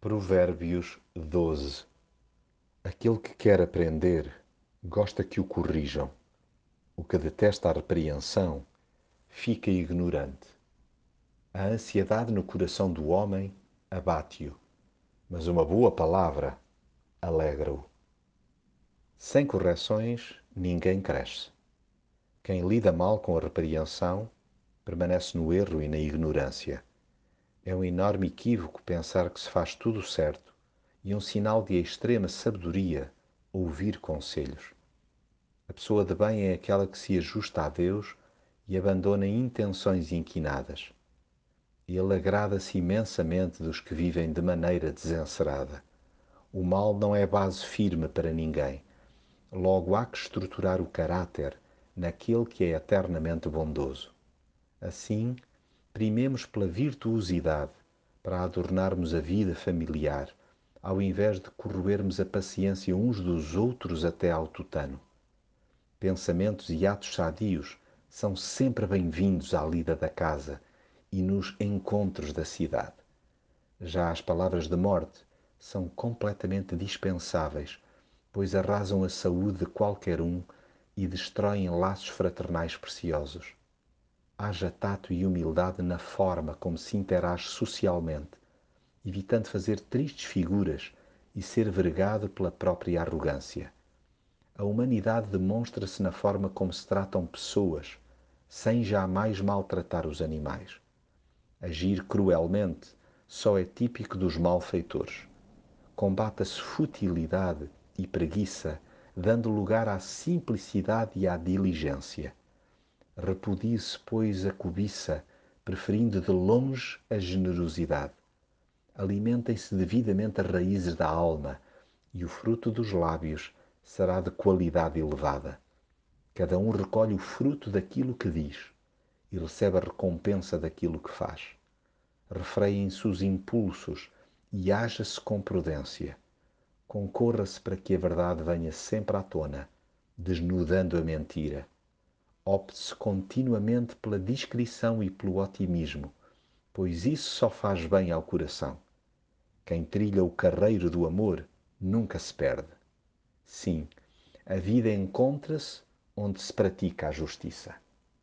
Provérbios 12 Aquele que quer aprender gosta que o corrijam. O que detesta a repreensão fica ignorante. A ansiedade no coração do homem abate-o, mas uma boa palavra alegra-o. Sem correções, ninguém cresce. Quem lida mal com a repreensão permanece no erro e na ignorância. É um enorme equívoco pensar que se faz tudo certo e um sinal de extrema sabedoria ouvir conselhos. A pessoa de bem é aquela que se ajusta a Deus e abandona intenções inquinadas. Ele agrada-se imensamente dos que vivem de maneira desencerada. O mal não é base firme para ninguém. Logo há que estruturar o caráter naquele que é eternamente bondoso. Assim, primemos pela virtuosidade para adornarmos a vida familiar, ao invés de corroermos a paciência uns dos outros até ao tutano. Pensamentos e atos sadios são sempre bem-vindos à lida da casa e nos encontros da cidade. Já as palavras de morte são completamente dispensáveis, pois arrasam a saúde de qualquer um e destroem laços fraternais preciosos haja tato e humildade na forma como se interage socialmente, evitando fazer tristes figuras e ser vergado pela própria arrogância. A humanidade demonstra-se na forma como se tratam pessoas, sem jamais maltratar os animais. Agir cruelmente só é típico dos malfeitores. Combata-se futilidade e preguiça, dando lugar à simplicidade e à diligência. Repudie-se, pois, a cobiça, preferindo de longe a generosidade. Alimentem-se devidamente as raízes da alma, e o fruto dos lábios será de qualidade elevada. Cada um recolhe o fruto daquilo que diz e recebe a recompensa daquilo que faz. Refreiem-se os impulsos e haja-se com prudência. Concorra-se para que a verdade venha sempre à tona, desnudando a mentira opte-se continuamente pela discrição e pelo otimismo, pois isso só faz bem ao coração. Quem trilha o carreiro do amor nunca se perde. Sim, a vida encontra-se onde se pratica a justiça.